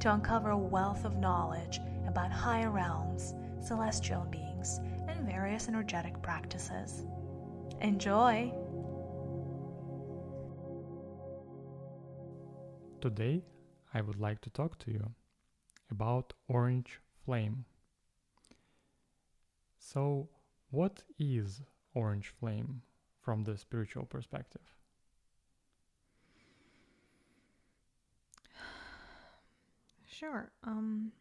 to uncover a wealth of knowledge about higher realms, celestial beings, and various energetic practices. Enjoy! Today, I would like to talk to you about orange flame. So, what is orange flame from the spiritual perspective? Sure. Um,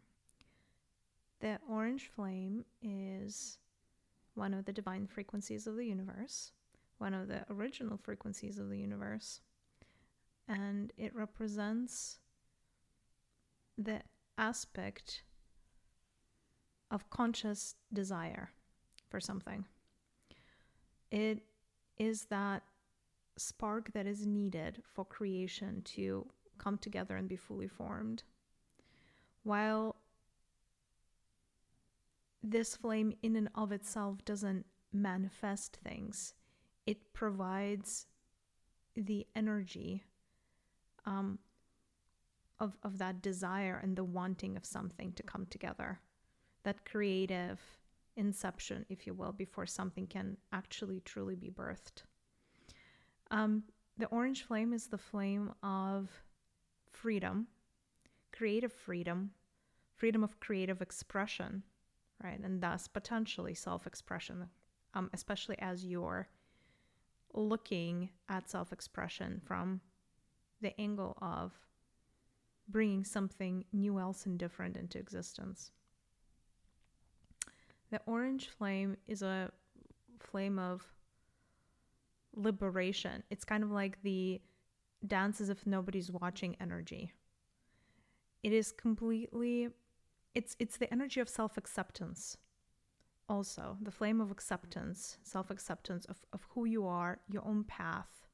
the orange flame is one of the divine frequencies of the universe, one of the original frequencies of the universe, and it represents the aspect of conscious desire for something. It is that spark that is needed for creation to come together and be fully formed. While this flame, in and of itself, doesn't manifest things, it provides the energy um, of, of that desire and the wanting of something to come together, that creative inception, if you will, before something can actually truly be birthed. Um, the orange flame is the flame of freedom, creative freedom, freedom of creative expression, right? And thus potentially self expression, um, especially as you're looking at self expression from the angle of bringing something new, else, and different into existence. The orange flame is a flame of liberation. It's kind of like the dance as if nobody's watching energy. It is completely it's it's the energy of self-acceptance. Also, the flame of acceptance, self-acceptance of, of who you are, your own path,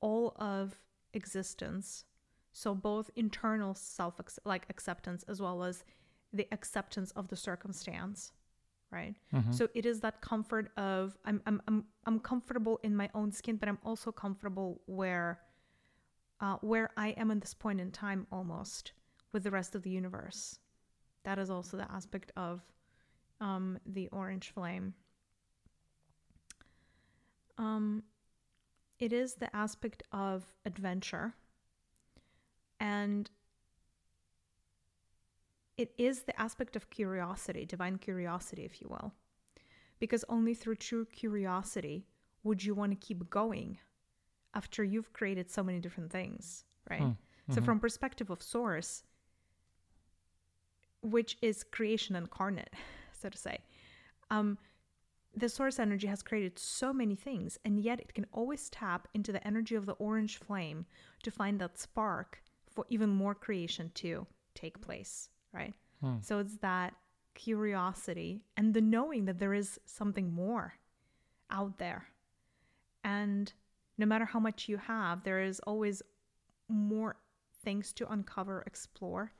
all of existence. So both internal self like acceptance as well as the acceptance of the circumstance right mm-hmm. so it is that comfort of I'm, I'm i'm i'm comfortable in my own skin but i'm also comfortable where uh, where i am in this point in time almost with the rest of the universe that is also the aspect of um, the orange flame um, it is the aspect of adventure and it is the aspect of curiosity, divine curiosity, if you will. Because only through true curiosity would you want to keep going after you've created so many different things, right? Hmm. Mm-hmm. So from perspective of source, which is creation incarnate, so to say, um, the source energy has created so many things, and yet it can always tap into the energy of the orange flame to find that spark for even more creation to take place right? Hmm. So it's that curiosity and the knowing that there is something more out there. And no matter how much you have, there is always more things to uncover, explore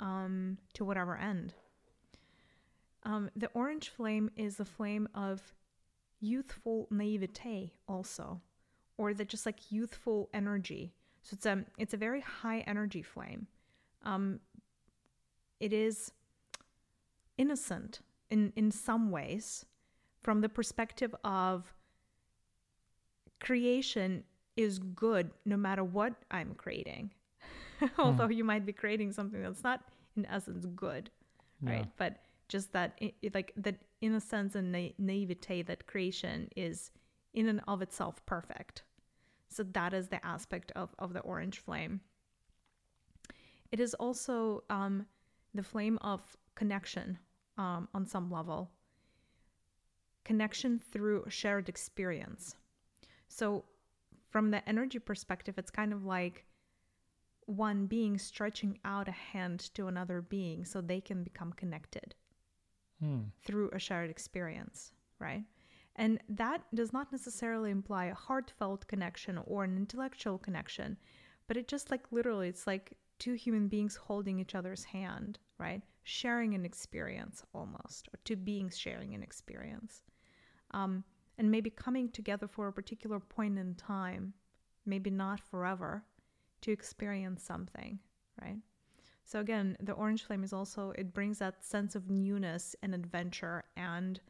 um, to whatever end. Um, the orange flame is the flame of youthful naivete, also, or the just like youthful energy. So it's a it's a very high energy flame. Um, it is innocent in, in some ways from the perspective of creation is good no matter what I'm creating. Although mm. you might be creating something that's not in essence good, yeah. right? But just that, it, like that innocence and na- naivete that creation is in and of itself perfect. So that is the aspect of, of the orange flame. It is also um, the flame of connection um, on some level, connection through shared experience. So, from the energy perspective, it's kind of like one being stretching out a hand to another being so they can become connected Hmm. through a shared experience, right? And that does not necessarily imply a heartfelt connection or an intellectual connection, but it just like literally, it's like two human beings holding each other's hand, right? Sharing an experience almost, or two beings sharing an experience. Um, and maybe coming together for a particular point in time, maybe not forever, to experience something, right? So again, the orange flame is also it brings that sense of newness and adventure and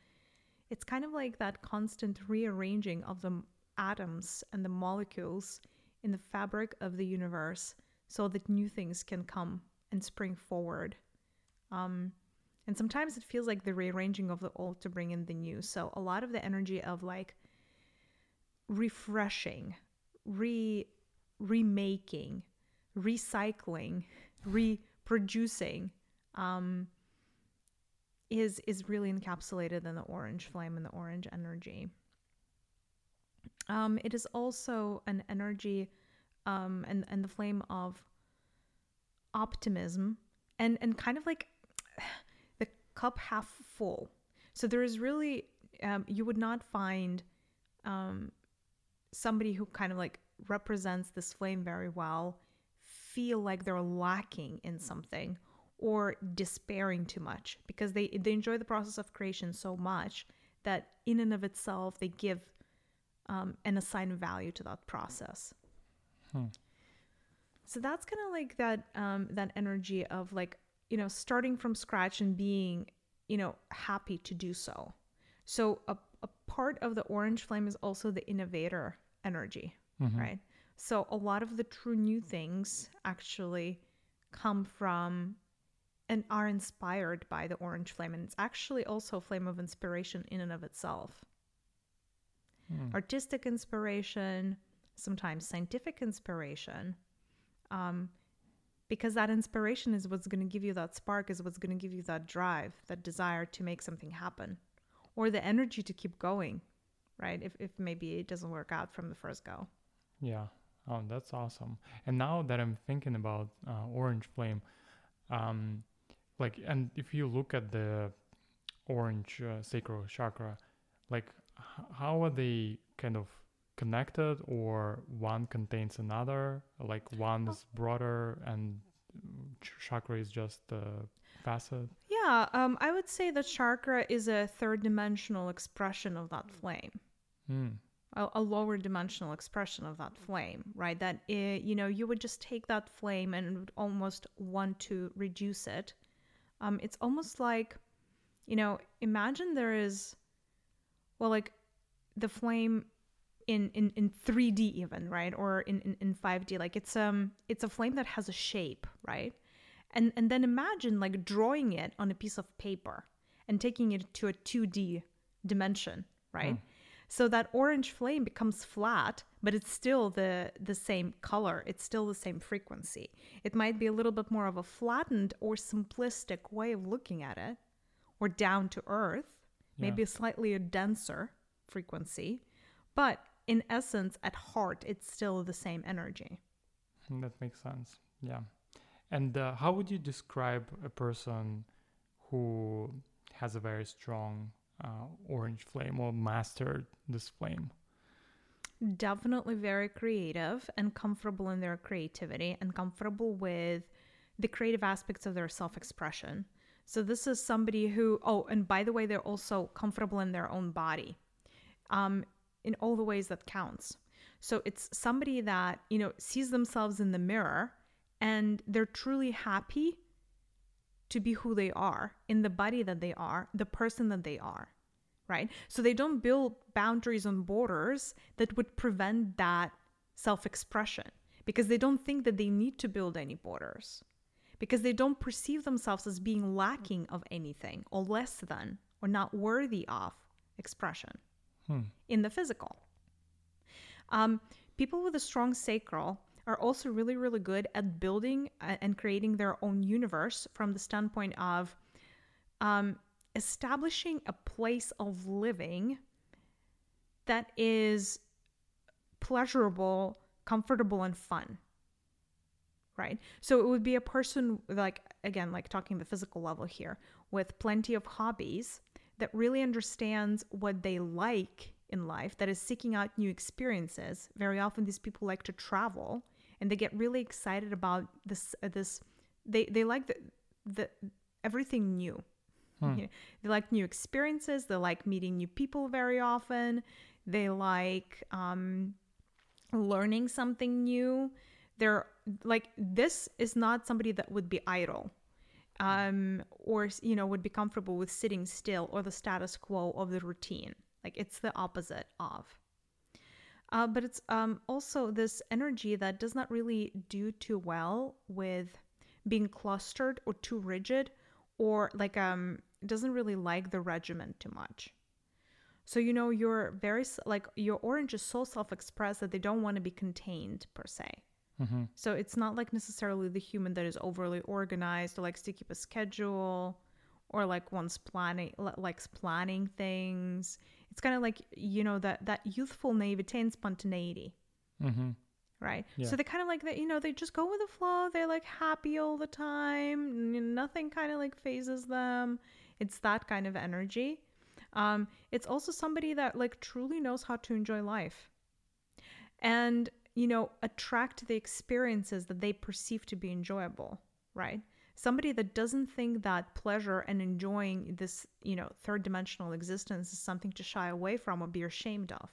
it's kind of like that constant rearranging of the atoms and the molecules in the fabric of the universe so that new things can come and spring forward. Um, and sometimes it feels like the rearranging of the old to bring in the new. So a lot of the energy of like refreshing, re remaking, recycling, reproducing um, is is really encapsulated in the orange flame and the orange energy. Um, it is also an energy um, and and the flame of optimism and and kind of like the cup half full. So there is really um, you would not find um, somebody who kind of like represents this flame very well feel like they're lacking in something or despairing too much because they they enjoy the process of creation so much that in and of itself they give um, and assign value to that process. Hmm. So that's kind of like that um, that energy of like you know starting from scratch and being you know happy to do so. So a a part of the orange flame is also the innovator energy, Mhm. right? So a lot of the true new things actually come from and are inspired by the orange flame and it's actually also a flame of inspiration in and of itself Hmm. artistic inspiration, sometimes scientific inspiration. Um, because that inspiration is what's going to give you that spark, is what's going to give you that drive, that desire to make something happen, or the energy to keep going, right? If, if maybe it doesn't work out from the first go. Yeah. Oh, that's awesome. And now that I'm thinking about uh, orange flame, um, like, and if you look at the orange uh, sacral chakra, like, h- how are they kind of connected, or one contains another? Like, one is broader and ch- chakra is just a facet. Yeah, um, I would say the chakra is a third dimensional expression of that flame. Hmm. A, a lower dimensional expression of that flame, right? That it, you know you would just take that flame and almost want to reduce it. Um, it's almost like, you know, imagine there is, well, like the flame in in in 3D even, right, or in in, in 5D. Like it's um it's a flame that has a shape, right? And and then imagine like drawing it on a piece of paper and taking it to a 2D dimension, right? So that orange flame becomes flat, but it's still the the same color. It's still the same frequency. It might be a little bit more of a flattened or simplistic way of looking at it, or down to earth, maybe Yeah. a slightly a denser frequency, but in essence, at heart, it's still the same energy. That makes sense. Yeah. And uh, how would you describe a person who has a very strong uh, orange flame or mastered this flame? definitely very creative and comfortable in their creativity and comfortable with the creative aspects of their self expression. So, this is somebody who, oh, and by the way, they're also comfortable in their own body um, in all the ways that counts. So, it's somebody that, you know, sees themselves in the mirror and they're truly happy to be who they are in the body that they are, the person that they are right? So they don't build boundaries and borders that would prevent that self expression because they don't think that they need to build any borders because they don't perceive themselves as being lacking of anything or less than or not worthy of expression Hmm. in the physical. Um, people with a strong sacral are also really, really good at building uh, and creating their own universe from the standpoint of um, establishing a place of living that is pleasurable, comfortable, and fun. right? So it would be a person like again, like talking the physical level here, with plenty of hobbies that really understands what they like in life, that is seeking out new experiences. Very often these people like to travel and they get really excited about this uh, this they they like the the everything new. Hmm. You know, they like new experiences, they like meeting new people very often. They like um learning something new they're like this is not somebody that would be idle um or you know would be comfortable with sitting still or the status quo of the routine like it's the opposite of uh, but it's um, also this energy that does not really do too well with being clustered or too rigid or like um doesn't really like the regiment too much so you know you're very like your orange is so self-expressed that they don't want to be contained per se Mm-hmm. so it's not like necessarily the human that is overly organized or likes to keep a schedule or like wants planning likes planning things. It's kind of like you know that that youthful naivete and spontaneity, Mm-hmm. right? Yeah. So they kind of like that. You know, they just go with the flow. They're like happy all the time. Nothing kind of like fazes them. It's that kind of energy. Um, it's also somebody that like truly knows how to enjoy life and you know attract the experiences that they perceive to be enjoyable right somebody that doesn't think that pleasure and enjoying this you know third dimensional existence is something to shy away from or be ashamed of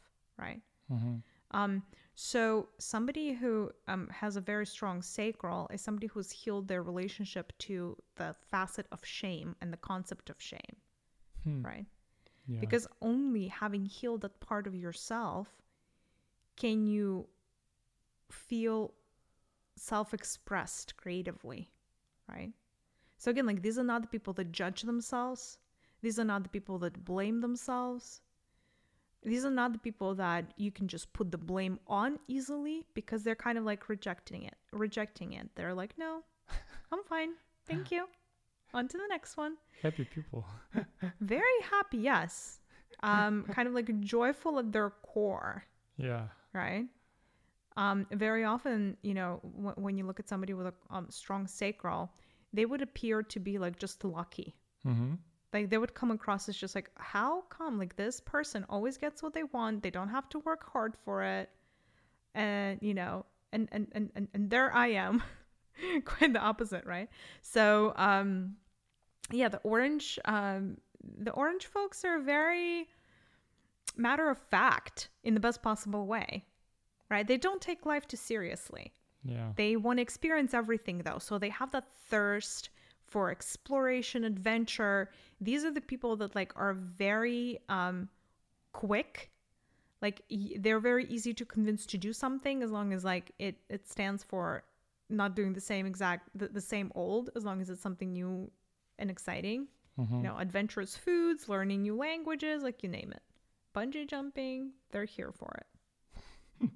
right Mm-hmm. um, so somebody who um, has a very strong sacral is somebody who's healed their relationship to the facet of shame and the concept of shame Hmm. right Yeah. because only having healed that part of yourself can you feel self-expressed creatively right? So again like these are not the people that judge themselves. These are not the people that blame themselves. These are not the people that you can just put the blame on easily because they're kind of like rejecting it rejecting it. They're like no i'm fine. Thank you. On to the next one. Happy people. very happy yes. Um kind of like joyful at their core. Yeah. right um very often you know w- when you look at somebody with a um, strong sacral they would appear to be like just lucky. Mm-hmm. like they would come across as just like how come? Like this person always gets what they want. They don't have to work hard for it. And you know and and and and, and there i am quite the opposite right? So um yeah the orange um the orange folks are very matter of fact in the best possible way right they don't take life too seriously Yeah. they want to experience everything though. So they have that thirst for exploration, adventure. These are the people that like are very um quick. Like y- they're very easy to convince to do something as long as like it it stands for not doing the same exact the, the same old as long as it's something new and exciting. Mm-hmm. You know, adventurous foods, learning new languages, like you name it. Bungee jumping, they're here for it.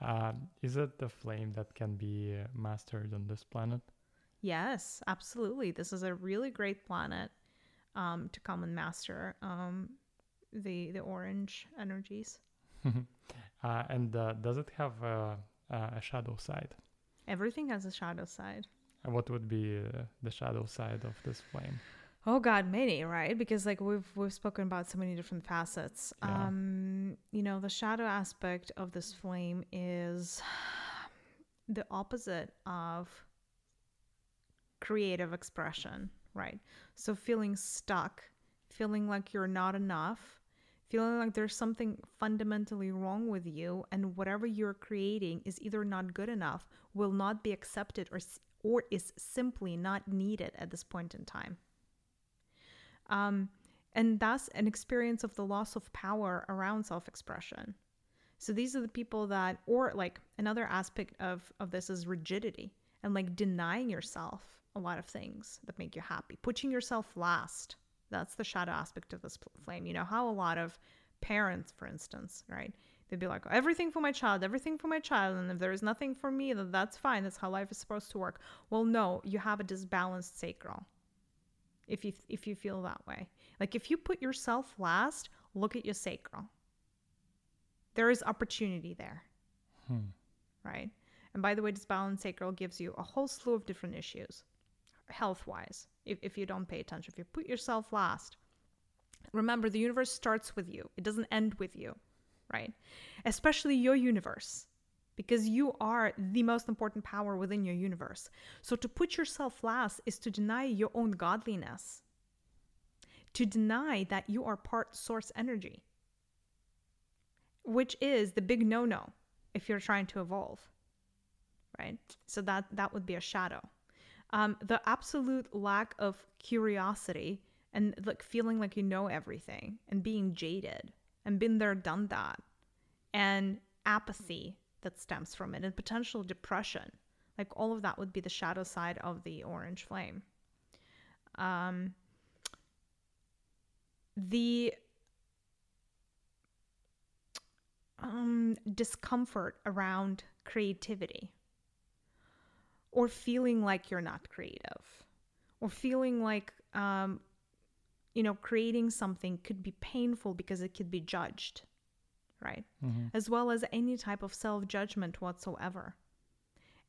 Um, is it the flame that can be uh, mastered on this planet? Yes, absolutely. This is a really great planet um, to come and master um, the the orange energies. uh, and uh, does it have a, a shadow side? Everything has a shadow side. And what would be uh, the shadow side of this flame? Oh God, many right? Because like we've we've spoken about so many different facets. Yeah. Um, you know, the shadow aspect of this flame is the opposite of creative expression, right? So feeling stuck, feeling like you're not enough, feeling like there's something fundamentally wrong with you, and whatever you're creating is either not good enough, will not be accepted, or or is simply not needed at this point in time. Um, and thus an experience of the loss of power around self-expression. So these are the people that, or like another aspect of of this is rigidity and like denying yourself a lot of things that make you happy, putting yourself last. That's the shadow aspect of this flame. You know how a lot of parents, for instance, right? They'd be like, everything for my child, everything for my child, and if there is nothing for me, then that's fine. That's how life is supposed to work. Well, no, you have a disbalanced sacral. If you if you feel that way, like if you put yourself last, look at your sacral. There is opportunity there Hmm. right? And by the way, this balanced sacral gives you a whole slew of different issues, health wise, if, if you don't pay attention. If you put yourself last, remember the universe starts with you, it doesn't end with you, right? Especially your universe, because you are the most important power within your universe. So to put yourself last is to deny your own godliness, to deny that you are part source energy, which is the big no no if you're trying to evolve right? So that that would be a shadow. Um, the absolute lack of curiosity and like feeling like you know everything and being jaded and been there, done that, and apathy that stems from it and potential depression. Like all of that would be the shadow side of the orange flame. Um, the um, discomfort around creativity or feeling like you're not creative or feeling like um, you know creating something could be painful because it could be judged right Mm-hmm. as well as any type of self-judgment whatsoever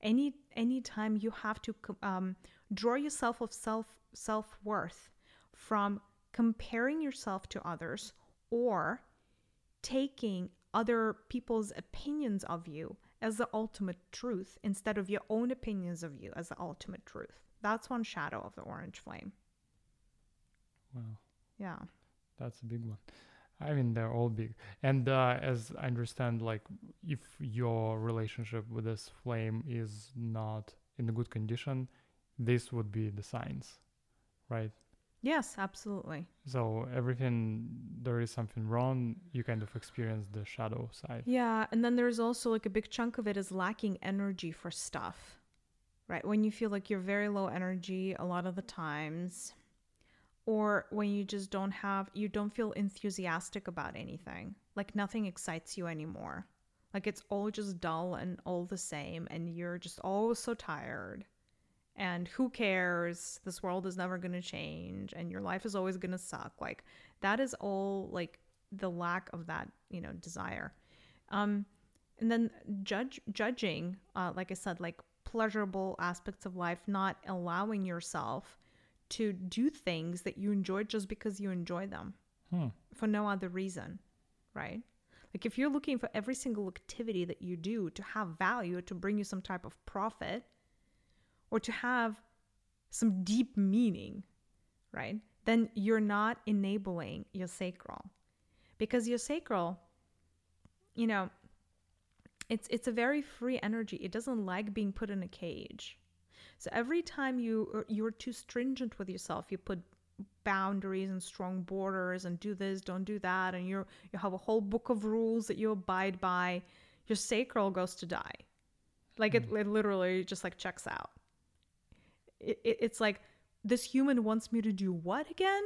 any any time you have to um, draw yourself of self self-worth from comparing yourself to others or taking other people's opinions of you as the ultimate truth instead of your own opinions of you as the ultimate truth. That's one shadow of the orange flame. Wow. Yeah. That's a big one. I mean, they're all big. And uh, as I understand, like, if your relationship with this flame is not in a good condition, this would be the signs, right? Yes, absolutely. So everything there is something wrong, you kind of experience the shadow side. Yeah, and then there's also like a big chunk of it is lacking energy for stuff. Right? When you feel like you're very low energy a lot of the times or when you just don't have you don't feel enthusiastic about anything. Like nothing excites you anymore. Like it's all just dull and all the same and you're just always so tired. And who cares? This world is never going to change and your life is always going to suck. Like that is all like the lack of that, you know, desire. Um and then judge judging uh like I said like pleasurable aspects of life, not allowing yourself to do things that you enjoy just because you enjoy them Hmm. for no other reason, right? Like if you're looking for every single activity that you do to have value, to bring you some type of profit, or to have some deep meaning, right? Then you're not enabling your sacral. Because your sacral, you know, it's it's a very free energy. It doesn't like being put in a cage. So every time you er, you're too stringent with yourself, you put boundaries and strong borders and do this, don't do that, and you you have a whole book of rules that you abide by. Your sacral goes to die, like it, hmm. it literally just like checks out. It, it, it's like this human wants me to do what again?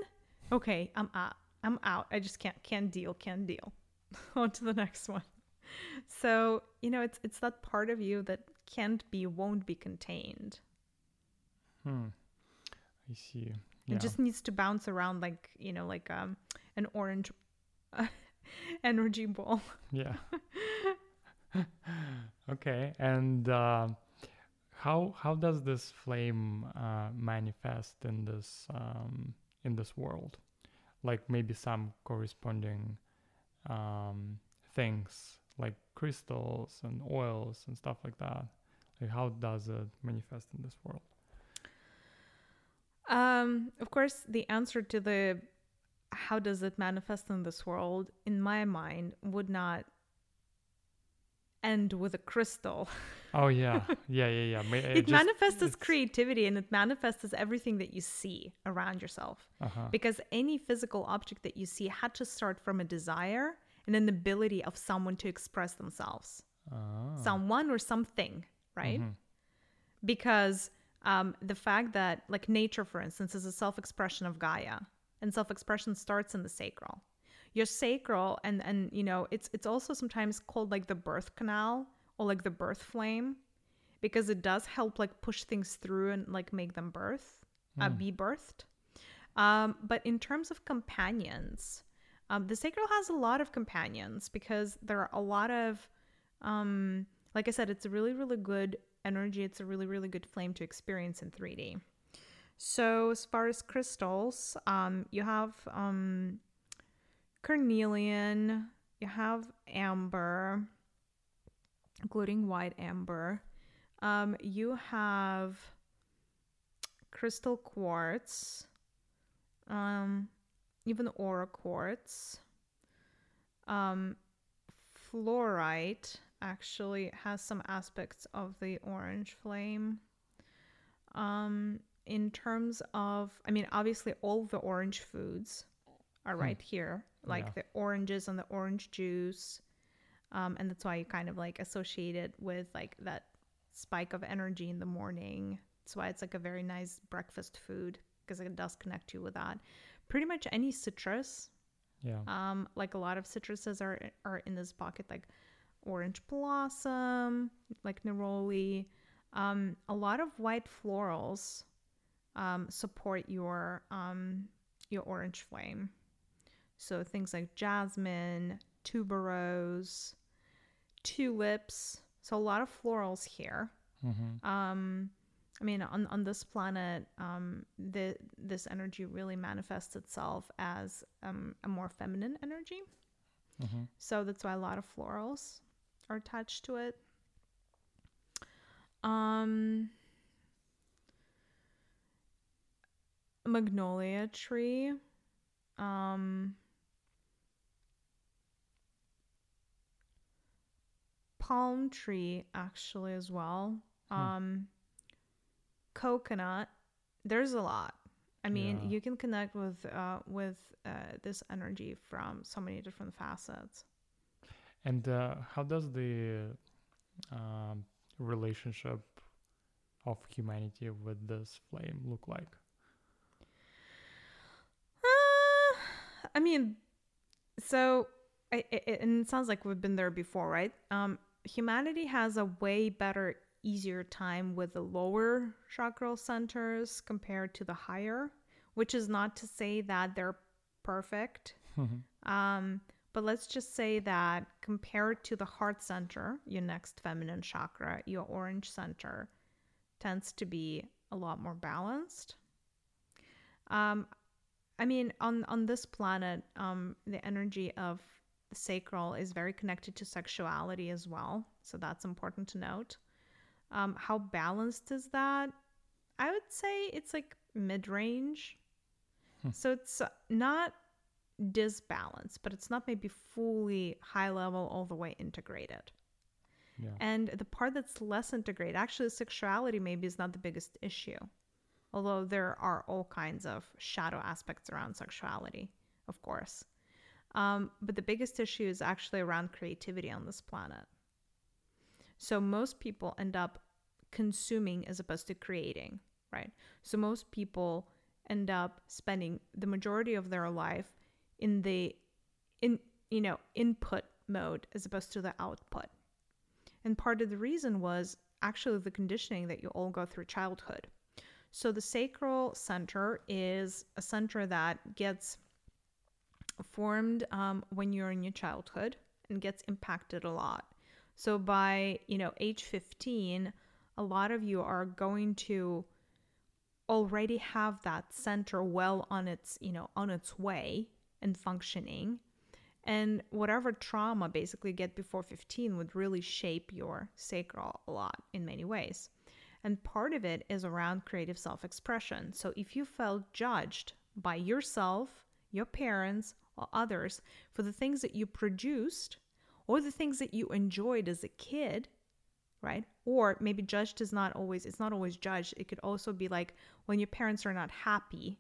Okay, I'm out. I'm out. I just can't can't deal. Can't deal. On to the next one. So you know, it's it's that part of you that can't be, won't be contained. Hmm. I see. Yeah. It just needs to bounce around like you know, like um an orange energy ball. yeah. okay. And uh, how how does this flame uh, manifest in this um, in this world? Like maybe some corresponding um, things like crystals and oils and stuff like that. Like how does it manifest in this world? Um, of course, the answer to the how does it manifest in this world, in my mind, would not end with a crystal. Oh yeah, yeah, yeah, yeah. Ma- It, just- manifests as creativity and it manifests as everything that you see around yourself. Uh-huh. Because any physical object that you see had to start from a desire and an ability of someone to express themselves. Ah. Someone or something, right? Mhm. because um, the fact that like nature for instance is a self-expression of gaia and self-expression starts in the sacral. Your sacral and and you know it's it's also sometimes called like the birth canal or like the birth flame because it does help like push things through and like make them birth uh, be birthed. Um, but in terms of companions um, the sacral has a lot of companions because there are a lot of um, like I said, it's a really, really good energy. It's a really, really good flame to experience in 3D. So, as far as crystals, um, you have um, carnelian, you have amber, including white amber. Um, you have crystal quartz, um, even aura quartz. Um, fluorite actually has some aspects of the orange flame. Um, in terms of, I mean, obviously, all the orange foods are Hmm. right here, like Yeah. the oranges and the orange juice. Um, and that's why you kind of like associate it with like that spike of energy in the morning. That's why it's like a very nice breakfast food because it does connect you with that. Pretty much any citrus, Yeah. um, like a lot of citruses are are in this pocket, like orange blossom, like neroli. Um, a lot of white florals um, support your um, your orange flame. So things like jasmine, tuberose, tulips. So a lot of florals here. Mm-hmm. Um, I mean, on, on this planet, um, the this energy really manifests itself as um, a more feminine energy. Mm-hmm. So that's why a lot of florals are attached to it. Um, magnolia tree. Um, palm tree actually as well. Hmm. Um, coconut. There's a lot. I mean, Yeah. you can connect with uh, with uh, this energy from so many different facets. And uh, how does the um, relationship of humanity with this flame look like? Uh, I mean, so I, it, and it sounds like we've been there before, right? Um, humanity has a way better, easier time with the lower chakra centers compared to the higher, which is not to say that they're perfect. Um, but let's just say that compared to the heart center, your next feminine chakra, your orange center tends to be a lot more balanced. Um, I mean, on on this planet, um, the energy of the sacral is very connected to sexuality as well, so that's important to note. Um, how balanced is that? I would say it's like mid range. So it's not disbalanced, but it's not maybe fully high level all the way integrated. Yeah. And the part that's less integrated, actually, sexuality maybe is not the biggest issue, although there are all kinds of shadow aspects around sexuality, of course. Um, but the biggest issue is actually around creativity on this planet. So most people end up consuming as opposed to creating, right? So most people end up spending the majority of their life in the in you know input mode as opposed to the output. And part of the reason was actually the conditioning that you all go through childhood. So the sacral center is a center that gets formed um, when you're in your childhood and gets impacted a lot. So by you know age 15, a lot of you are going to already have that center well on its you know on its way and functioning. And whatever trauma basically you get before 15 would really shape your sacral a lot in many ways. And part of it is around creative self-expression. So if you felt judged by yourself your parents or others for the things that you produced or the things that you enjoyed as a kid right? Or maybe judged is not always it's not always judged. It could also be like when your parents are not happy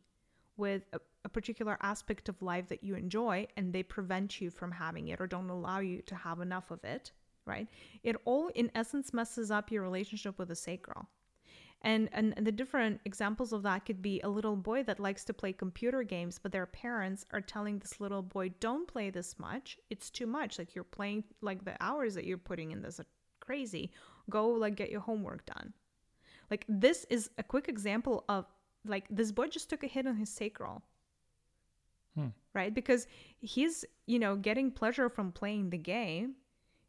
with a, a particular aspect of life that you enjoy and they prevent you from having it or don't allow you to have enough of it right it all in essence messes up your relationship with the sacral and, and the different examples of that could be a little boy that likes to play computer games, but their parents are telling this little boy, don't play this much. It's too much. Like you're playing, like the hours that you're putting in this are crazy. Go, like, get your homework done. Like, this is a quick example of, like, this boy just took a hit on his sacral. Hmm. Right? Because he's, you know, getting pleasure from playing the game.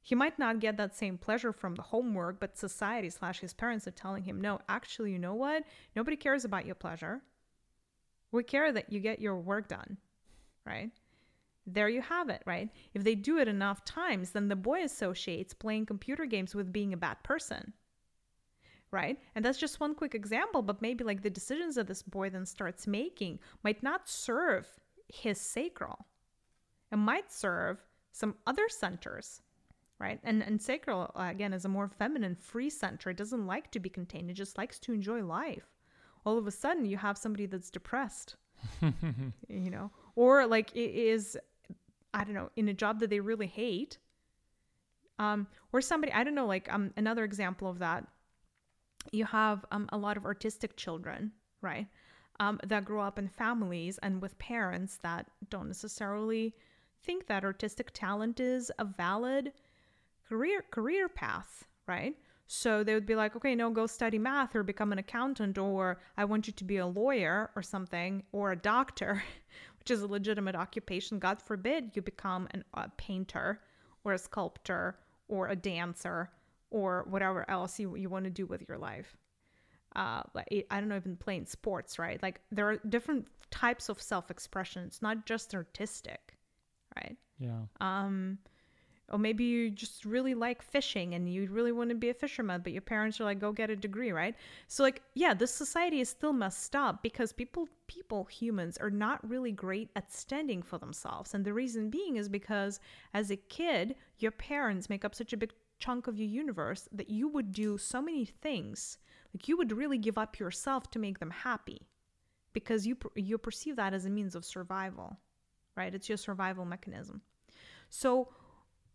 He might not get that same pleasure from the homework, but society slash his parents are telling him, no, actually, you know what? Nobody cares about your pleasure. We care that you get your work done, right? There you have it, right? If they do it enough times, then the boy associates playing computer games with being a bad person, right? And that's just one quick example, but maybe like the decisions that this boy then starts making might not serve his sacral, it might serve some other centers right? And and sacral uh, again is a more feminine, free center. It doesn't like to be contained. It just likes to enjoy life. All of a sudden, you have somebody that's depressed, you know, or like it is, I don't know, in a job that they really hate. Um, or somebody I don't know, like um, another example of that. You have um, a lot of artistic children, right? Um, that grow up in families and with parents that don't necessarily think that artistic talent is a valid career career path, right? So they would be like, okay, no, go study math or become an accountant, or I want you to be a lawyer or something, or a doctor, which is a legitimate occupation. God forbid you become an, a painter or a sculptor or a dancer or whatever else you, you want to do with your life. Uh, like, I don't know, even playing sports, right? Like there are different types of self expression. It's not just artistic, right? Yeah. Um, or maybe you just really like fishing and you really want to be a fisherman but your parents are like go get a degree right so like yeah this society is still messed up because people people humans are not really great at standing for themselves and the reason being is because as a kid your parents make up such a big chunk of your universe that you would do so many things like you would really give up yourself to make them happy because you you perceive that as a means of survival right it's your survival mechanism so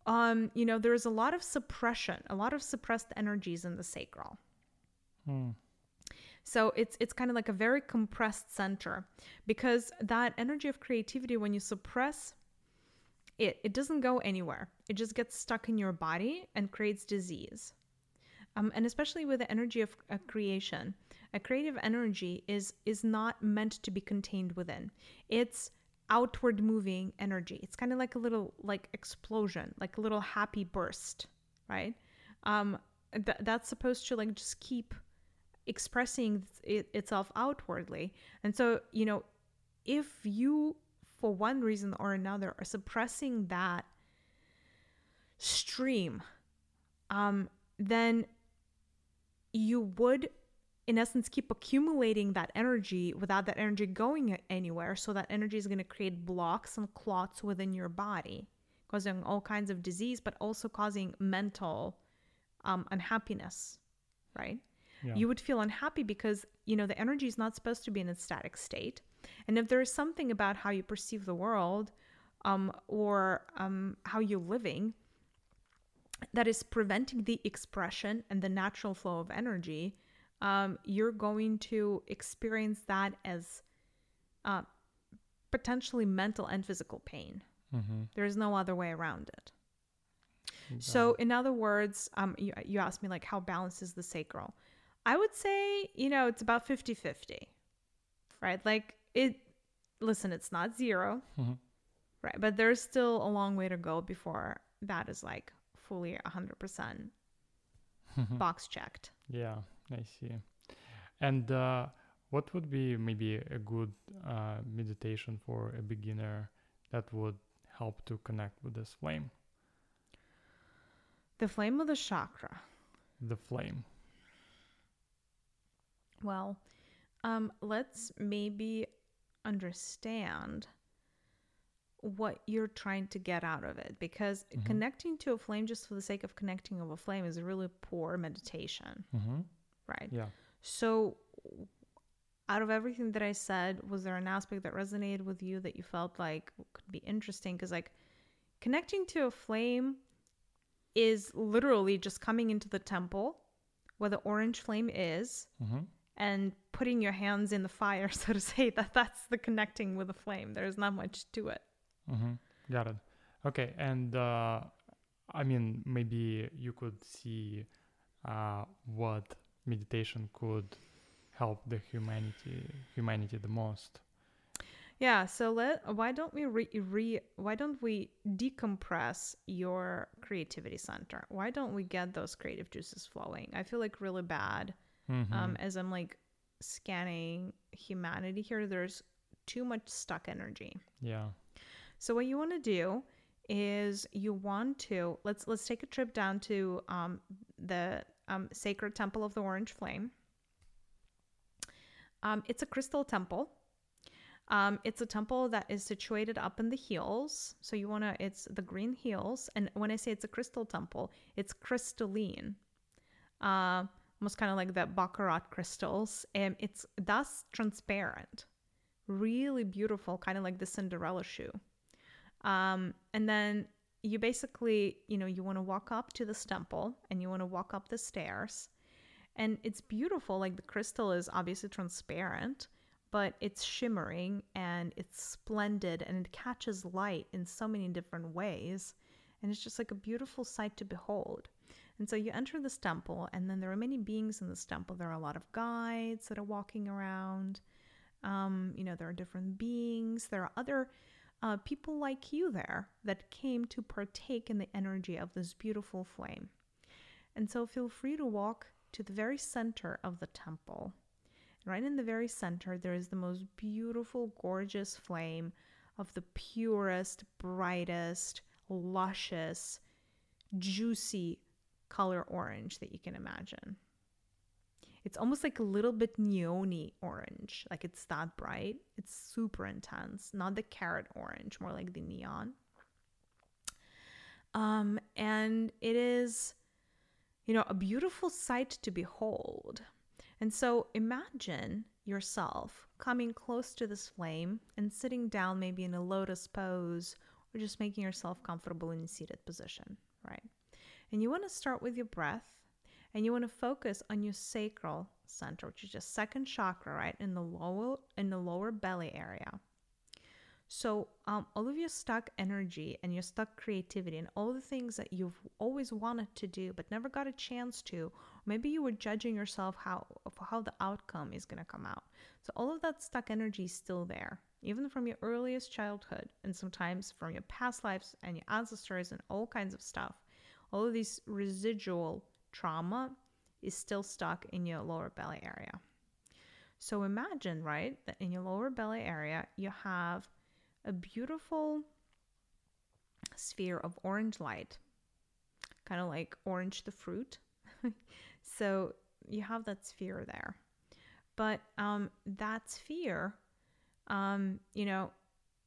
um, you know, there's a lot of suppression, a lot of suppressed energies in the sacral. Hmm. So it's it's kind of like a very compressed center because that energy of creativity when you suppress it it doesn't go anywhere. It just gets stuck in your body and creates disease. Um, and especially with the energy of, of creation, a creative energy is is not meant to be contained within. It's outward moving energy. It's kind of like a little like explosion, like a little happy burst, right? Um, th- that's supposed to like just keep expressing it, itself outwardly. And so, you know, if you, for one reason or another, are suppressing that stream, um, then you would in essence keep accumulating that energy without that energy going anywhere. So that energy is going to create blocks and clots within your body causing all kinds of disease but also causing mental um, unhappiness right? Yeah. you would feel unhappy because you know the energy is not supposed to be in a static state and if there is something about how you perceive the world um, or um, how you're living that is preventing the expression and the natural flow of energy um, you're going to experience that as uh, potentially mental and physical pain. Mm-hmm. There's no other way around it. So, in other words, um, you, you asked me like how balanced is the sacral? I would say, you know, it's about 50 50, right? Like it, listen, it's not 0 mm-hmm. right? But there's still a long way to go before that is like fully 100% box checked. Yeah. I see. And uh, what would be maybe a good uh, meditation for a beginner that would help to connect with this flame? The flame of the chakra. The flame. Well, um, let's maybe understand what you're trying to get out of it because mm-hmm. connecting to a flame just for the sake of connecting of a flame is a really poor meditation. Mm-hmm right? Yeah. So, out of everything that I said, was there an aspect that resonated with you that you felt like could be interesting? Because, like, connecting to a flame is literally just coming into the temple where the orange flame is mm-hmm. And putting your hands in the fire, so to say. That that's the connecting with the flame. There's not much to it. Mm-hmm. Got it. Okay, and uh, I mean, maybe you could see uh, what meditation could help the humanity humanity the most Yeah, so let why don't we re, re why don't we decompress your creativity center? Why don't we get those creative juices flowing? I feel like really bad Mhm. um as I'm like scanning humanity here there's too much stuck energy. yeah. So what you want to do is you want to let's let's take a trip down to um, the um, sacred temple of the orange flame. Um, it's a crystal temple. Um, it's a temple that is situated up in the hills. So you want to, it's the green hills. And when I say it's a crystal temple, it's crystalline. Uh, almost kind of like the Baccarat crystals. And it's thus transparent. Really beautiful, kind of like the Cinderella shoe. Um, and then you basically, you know, you want to walk up to this temple and you want to walk up the stairs. And it's beautiful. Like the crystal is obviously transparent, but it's shimmering and it's splendid and it catches light in so many different ways. And it's just like a beautiful sight to behold. And so you enter this temple, and then there are many beings in this temple. There are a lot of guides that are walking around. Um, you know, there are different beings. There are other uh, people like you there that came to partake in the energy of this beautiful flame. And so feel free to walk to the very center of the temple. Right in the very center, there is the most beautiful, gorgeous flame of the purest, brightest, luscious, juicy color orange that you can imagine. It's almost like a little bit neony orange. Like it's that bright. It's super intense. Not the carrot orange, more like the neon. Um, and it is, you know, a beautiful sight to behold. And so imagine yourself coming close to this flame and sitting down, maybe in a lotus pose, or just making yourself comfortable in a seated position, right? And you want to start with your breath and you want to focus on your sacral center, which is your second chakra, right, in the lower in the lower belly area. So, um, all of your stuck energy and your stuck creativity and all the things that you've always wanted to do but never got a chance to, maybe you were judging yourself how of how the outcome is going to come out. So, all of that stuck energy is still there, even from your earliest childhood and sometimes from your past lives and your ancestors and all kinds of stuff. All of these residual trauma is still stuck in your lower belly area. So imagine, right, that in your lower belly area, you have a beautiful sphere of orange light, kind of like orange the fruit. so you have that sphere there. But um, that sphere, um, you know,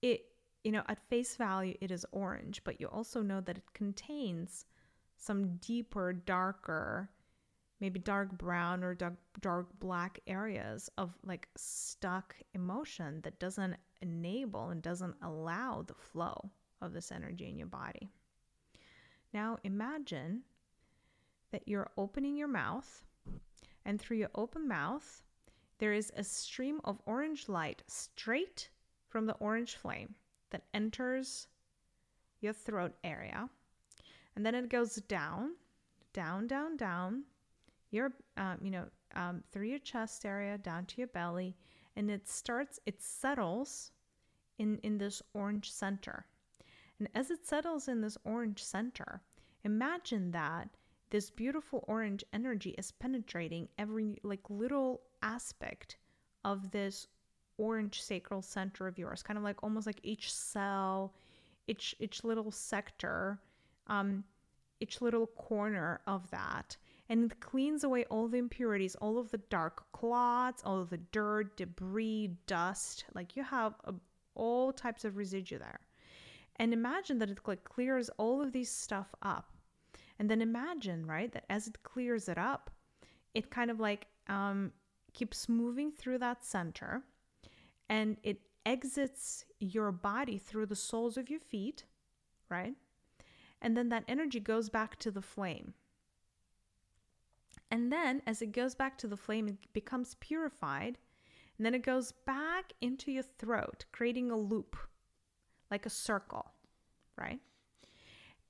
it, you know, at face value, it is orange, but you also know that it contains some deeper, darker, maybe dark brown or dark, dark black areas of like stuck emotion that doesn't enable and doesn't allow the flow of this energy in your body. Now imagine that you're opening your mouth, and through your open mouth, there is a stream of orange light straight from the orange flame that enters your throat area and then it goes down, down, down, down, your, um, you know, um, through your chest area down to your belly, and it starts, it settles in in this orange center, and as it settles in this orange center, imagine that this beautiful orange energy is penetrating every like little aspect of this orange sacral center of yours, kind of like almost like each cell, each each little sector um, each little corner of that. And it cleans away all the impurities, all of the dark clots, all of the dirt, debris, dust. Like you have a, all types of residue there. And imagine that it like clears all of these stuff up. And then imagine, right, that as it clears it up, it kind of like um, keeps moving through that center and it exits your body through the soles of your feet, right? And then that energy goes back to the flame. And then as it goes back to the flame, it becomes purified. And then it goes back into your throat, creating a loop, like a circle, right?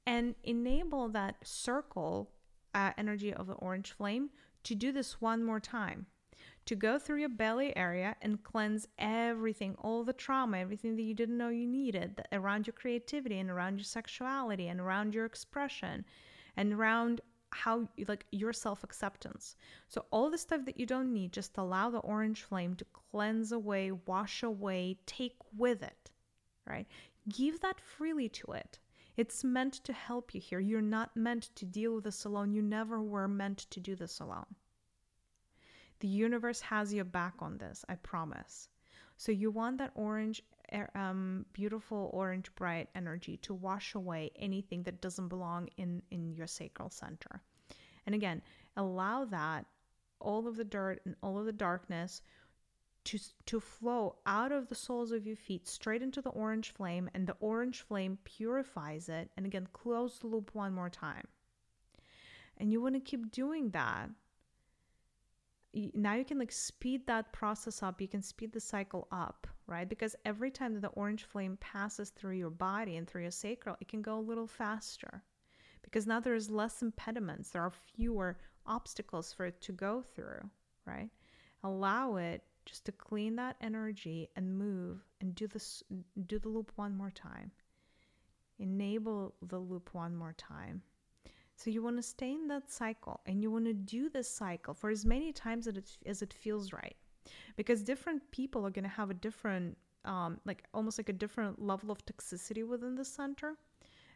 And enable that circle uh, energy of the orange flame to do this one more time, to go through your belly area and cleanse everything, all the trauma, everything that you didn't know you needed around your creativity and around your sexuality and around your expression and around how like your self-acceptance. So all the stuff that you don't need, just allow the orange flame to cleanse away, wash away, take with it, right? Give that freely to it. It's meant to help you here. You're not meant to deal with this alone. You never were meant to do this alone. The universe has your back on this, I promise. So you want that orange, um, beautiful orange bright energy to wash away anything that doesn't belong in in your sacral center. And again, allow that all of the dirt and all of the darkness to, to flow out of the soles of your feet straight into the orange flame, and the orange flame purifies it. And again, close the loop one more time. And you want to keep doing that. Now you can like speed that process up. You can speed the cycle up, right? Because every time that the orange flame passes through your body and through your sacral, it can go a little faster. Because now there's less impediments, there are fewer obstacles for it to go through, right? Allow it just to clean that energy and move and do this do the loop one more time enable the loop one more time so you want to stay in that cycle and you want to do this cycle for as many times as it, as it feels right because different people are going to have a different um, like almost like a different level of toxicity within the center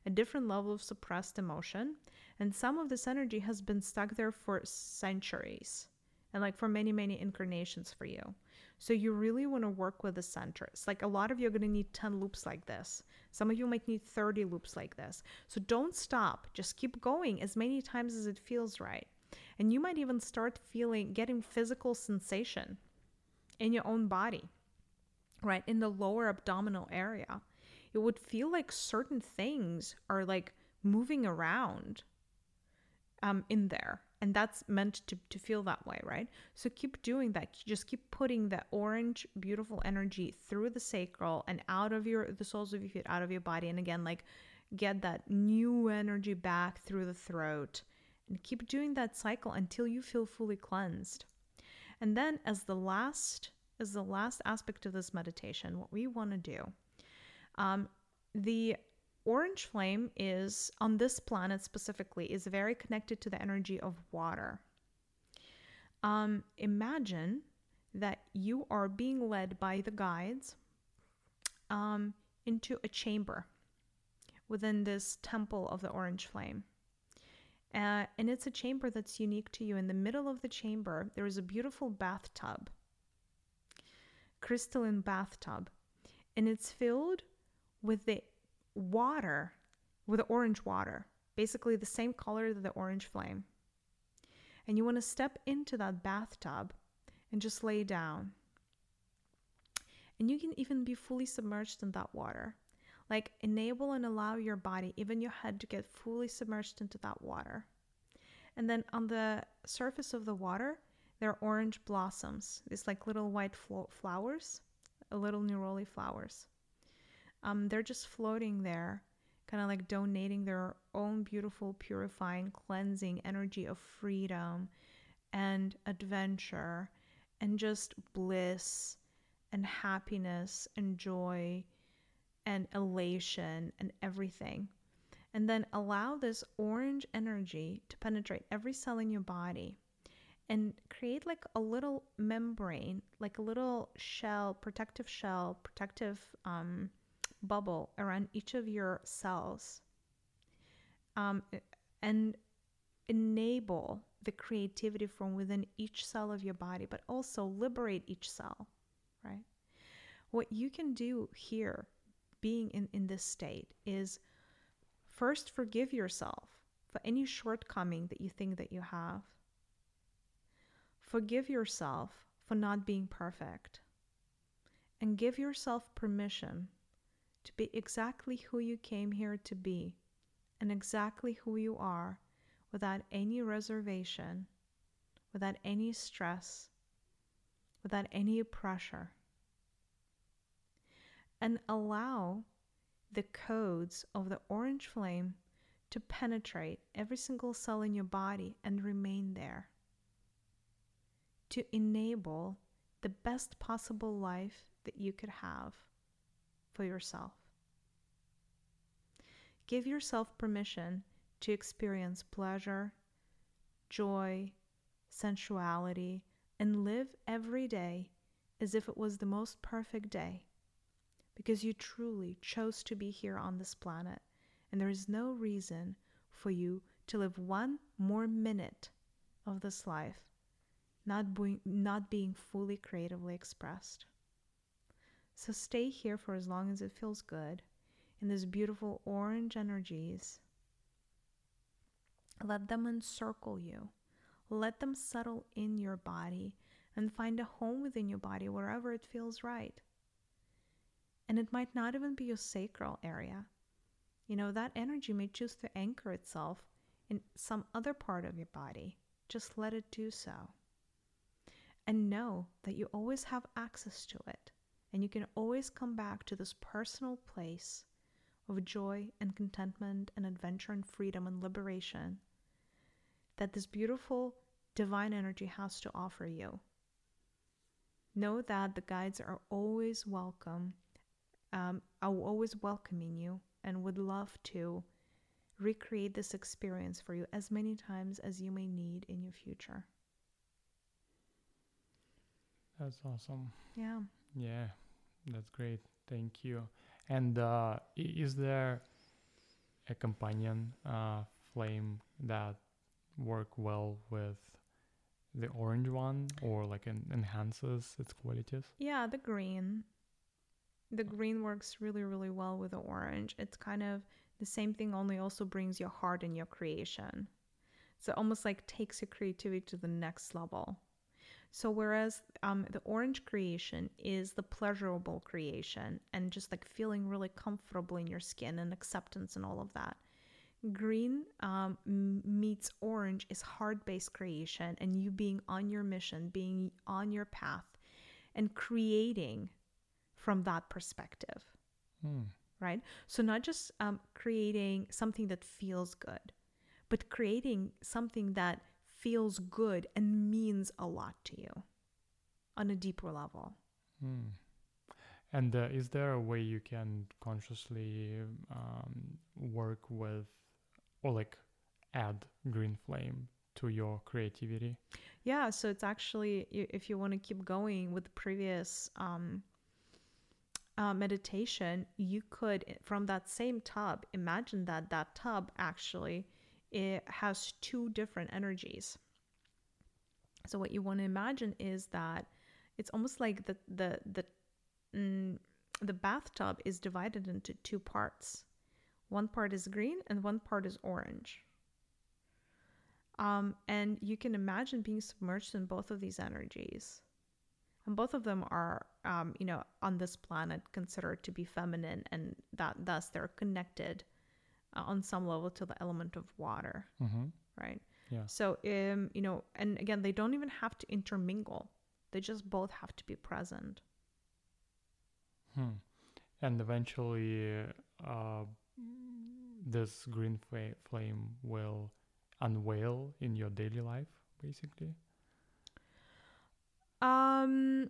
a different level of suppressed emotion and some of this energy has been stuck there for centuries and like for many, many incarnations for you. So you really want to work with the centers. Like a lot of you are going to need 10 loops like this. Some of you might need 30 loops like this. So don't stop. Just keep going as many times as it feels right. And you might even start feeling, getting physical sensation in your own body, right? In the lower abdominal area. It would feel like certain things are like moving around um, in there and that's meant to, to feel that way right? So keep doing that. Just keep putting that orange beautiful energy through the sacral and out of your the soles of your feet out of your body. And again like get that new energy back through the throat and keep doing that cycle until you feel fully cleansed. And then as the last as the last aspect of this meditation what we want to do um, the orange flame is on this planet specifically is very connected to the energy of water. Um, imagine that you are being led by the guides um, into a chamber within this temple of the orange flame. Uh, and it's a chamber that's unique to you. In the middle of the chamber there is a beautiful bathtub crystalline bathtub. And it's filled with the water with orange water, basically the same color as the orange flame. And you want to step into that bathtub and just lay down. And you can even be fully submerged in that water. Like enable and allow your body, even your head, to get fully submerged into that water. And then on the surface of the water, there are orange blossoms, these like little white flo- flowers, little neroli flowers um, they're just floating there, kind of like donating their own beautiful, purifying, cleansing energy of freedom and adventure and just bliss and happiness and joy and elation and everything. And then allow this orange energy to penetrate every cell in your body and create like a little membrane, like a little shell, protective shell, protective um, bubble around each of your cells um, and enable the creativity from within each cell of your body, but also liberate each cell, right? What you can do here, being in, in this state, is first forgive yourself for any shortcoming that you think that you have. Forgive yourself for not being perfect. And give yourself permission to be exactly who you came here to be and exactly who you are without any reservation, without any stress, without any pressure. And allow the codes of the orange flame to penetrate every single cell in your body and remain there. to enable the best possible life that you could have for yourself. Give yourself permission to experience pleasure, joy, sensuality, and live every day as if it was the most perfect day because you truly chose to be here on this planet, and there is no reason for you to live one more minute of this life not being, not being fully creatively expressed. So stay here for as long as it feels good in these beautiful orange energies. Let them encircle you. Let them settle in your body and find a home within your body wherever it feels right. And it might not even be your sacral area. You know, that energy may choose to anchor itself in some other part of your body. Just let it do so. And know that you always have access to it. And you can always come back to this personal place of joy and contentment and adventure and freedom and liberation that this beautiful divine energy has to offer you. Know that the guides are always welcome, um, are always welcoming you, and would love to recreate this experience for you as many times as you may need in your future. That's awesome. Yeah. Yeah, that's great. Thank you. And uh, is there a companion uh, flame that work well with the orange one or like en- enhances its qualities? Yeah, the green. The green works really, really well with the orange. It's kind of the same thing, only also brings your heart and your creation. So almost like takes your creativity to the next level. So whereas um, the orange creation is the pleasurable creation and just like feeling really comfortable in your skin and acceptance and all of that. Green um, meets orange is heart based creation and you being on your mission, being on your path, and creating from that perspective. Hmm. Right? So, not just um, creating something that feels good, but creating something that feels good and means a lot to you on a deeper level. Hmm. And uh, is there a way you can consciously um, work with or like add green flame to your creativity? Yeah, so it's actually if you want to keep going with the previous um, uh, meditation, you could from that same tub imagine that that tub actually it has two different energies. So what you want to imagine is that it's almost like the the the mm, the bathtub is divided into two parts. One part is green and one part is orange. Um, and you can imagine being submerged in both of these energies. And both of them are, um, you know, on this planet considered to be feminine, and that thus they're connected uh, on some level to the element of water, mm-hmm. right? Yeah. So, um, you know, and again, they don't even have to intermingle; they just both have to be present. Hmm. And eventually, uh, this green fa- flame will unveil in your daily life, basically. Um.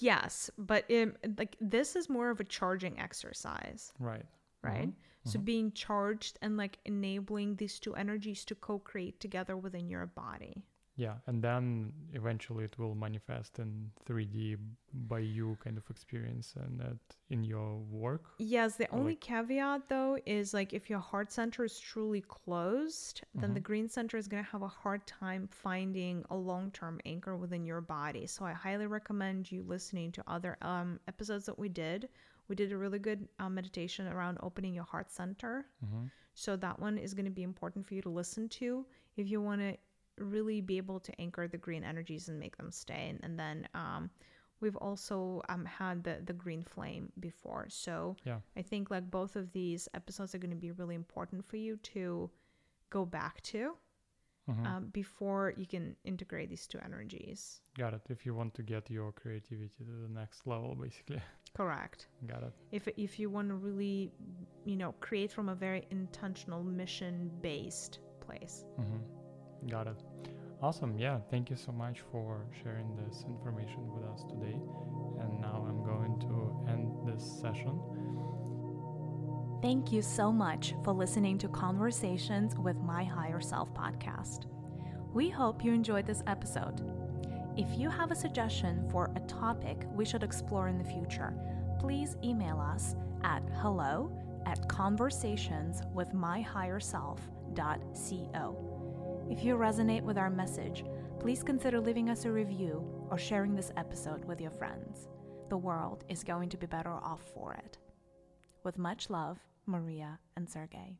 Yes, but um, like this is more of a charging exercise. Right. Right? Mm-hmm. So Mhm. being charged and like enabling these two energies to co-create together within your body. Yeah, and then eventually it will manifest in 3D by you kind of experience and that in your work. Yes, the only like- caveat though is like if your heart center is truly closed, then the Mhm. green center is going to have a hard time finding a long-term anchor within your body. So I highly recommend you listening to other um, episodes that we did. We did a really good uh, meditation around opening your heart center. Mm-hmm. So that one is going to be important for you to listen to if you want to really be able to anchor the green energies and make them stay. And, and then um, we've also um, had the the green flame before. So Yeah. I think like both of these episodes are going to be really important for you to go back to Mm-hmm. um, before you can integrate these two energies. Got it. If you want to get your creativity to the next level, basically. Correct. Got it. If if you want to really, you know, create from a very intentional mission based place. Mm-hmm. Got it. Awesome. Yeah. Thank you so much for sharing this information with us today. And now I'm going to end this session. Thank you so much for listening to Conversations with My Higher Self podcast. We hope you enjoyed this episode. If you have a suggestion for a topic we should explore in the future, please email us at hello at conversationswithmyhigherself.co. If you resonate with our message, please consider leaving us a review or sharing this episode with your friends. The world is going to be better off for it. With much love, Maria and Sergey.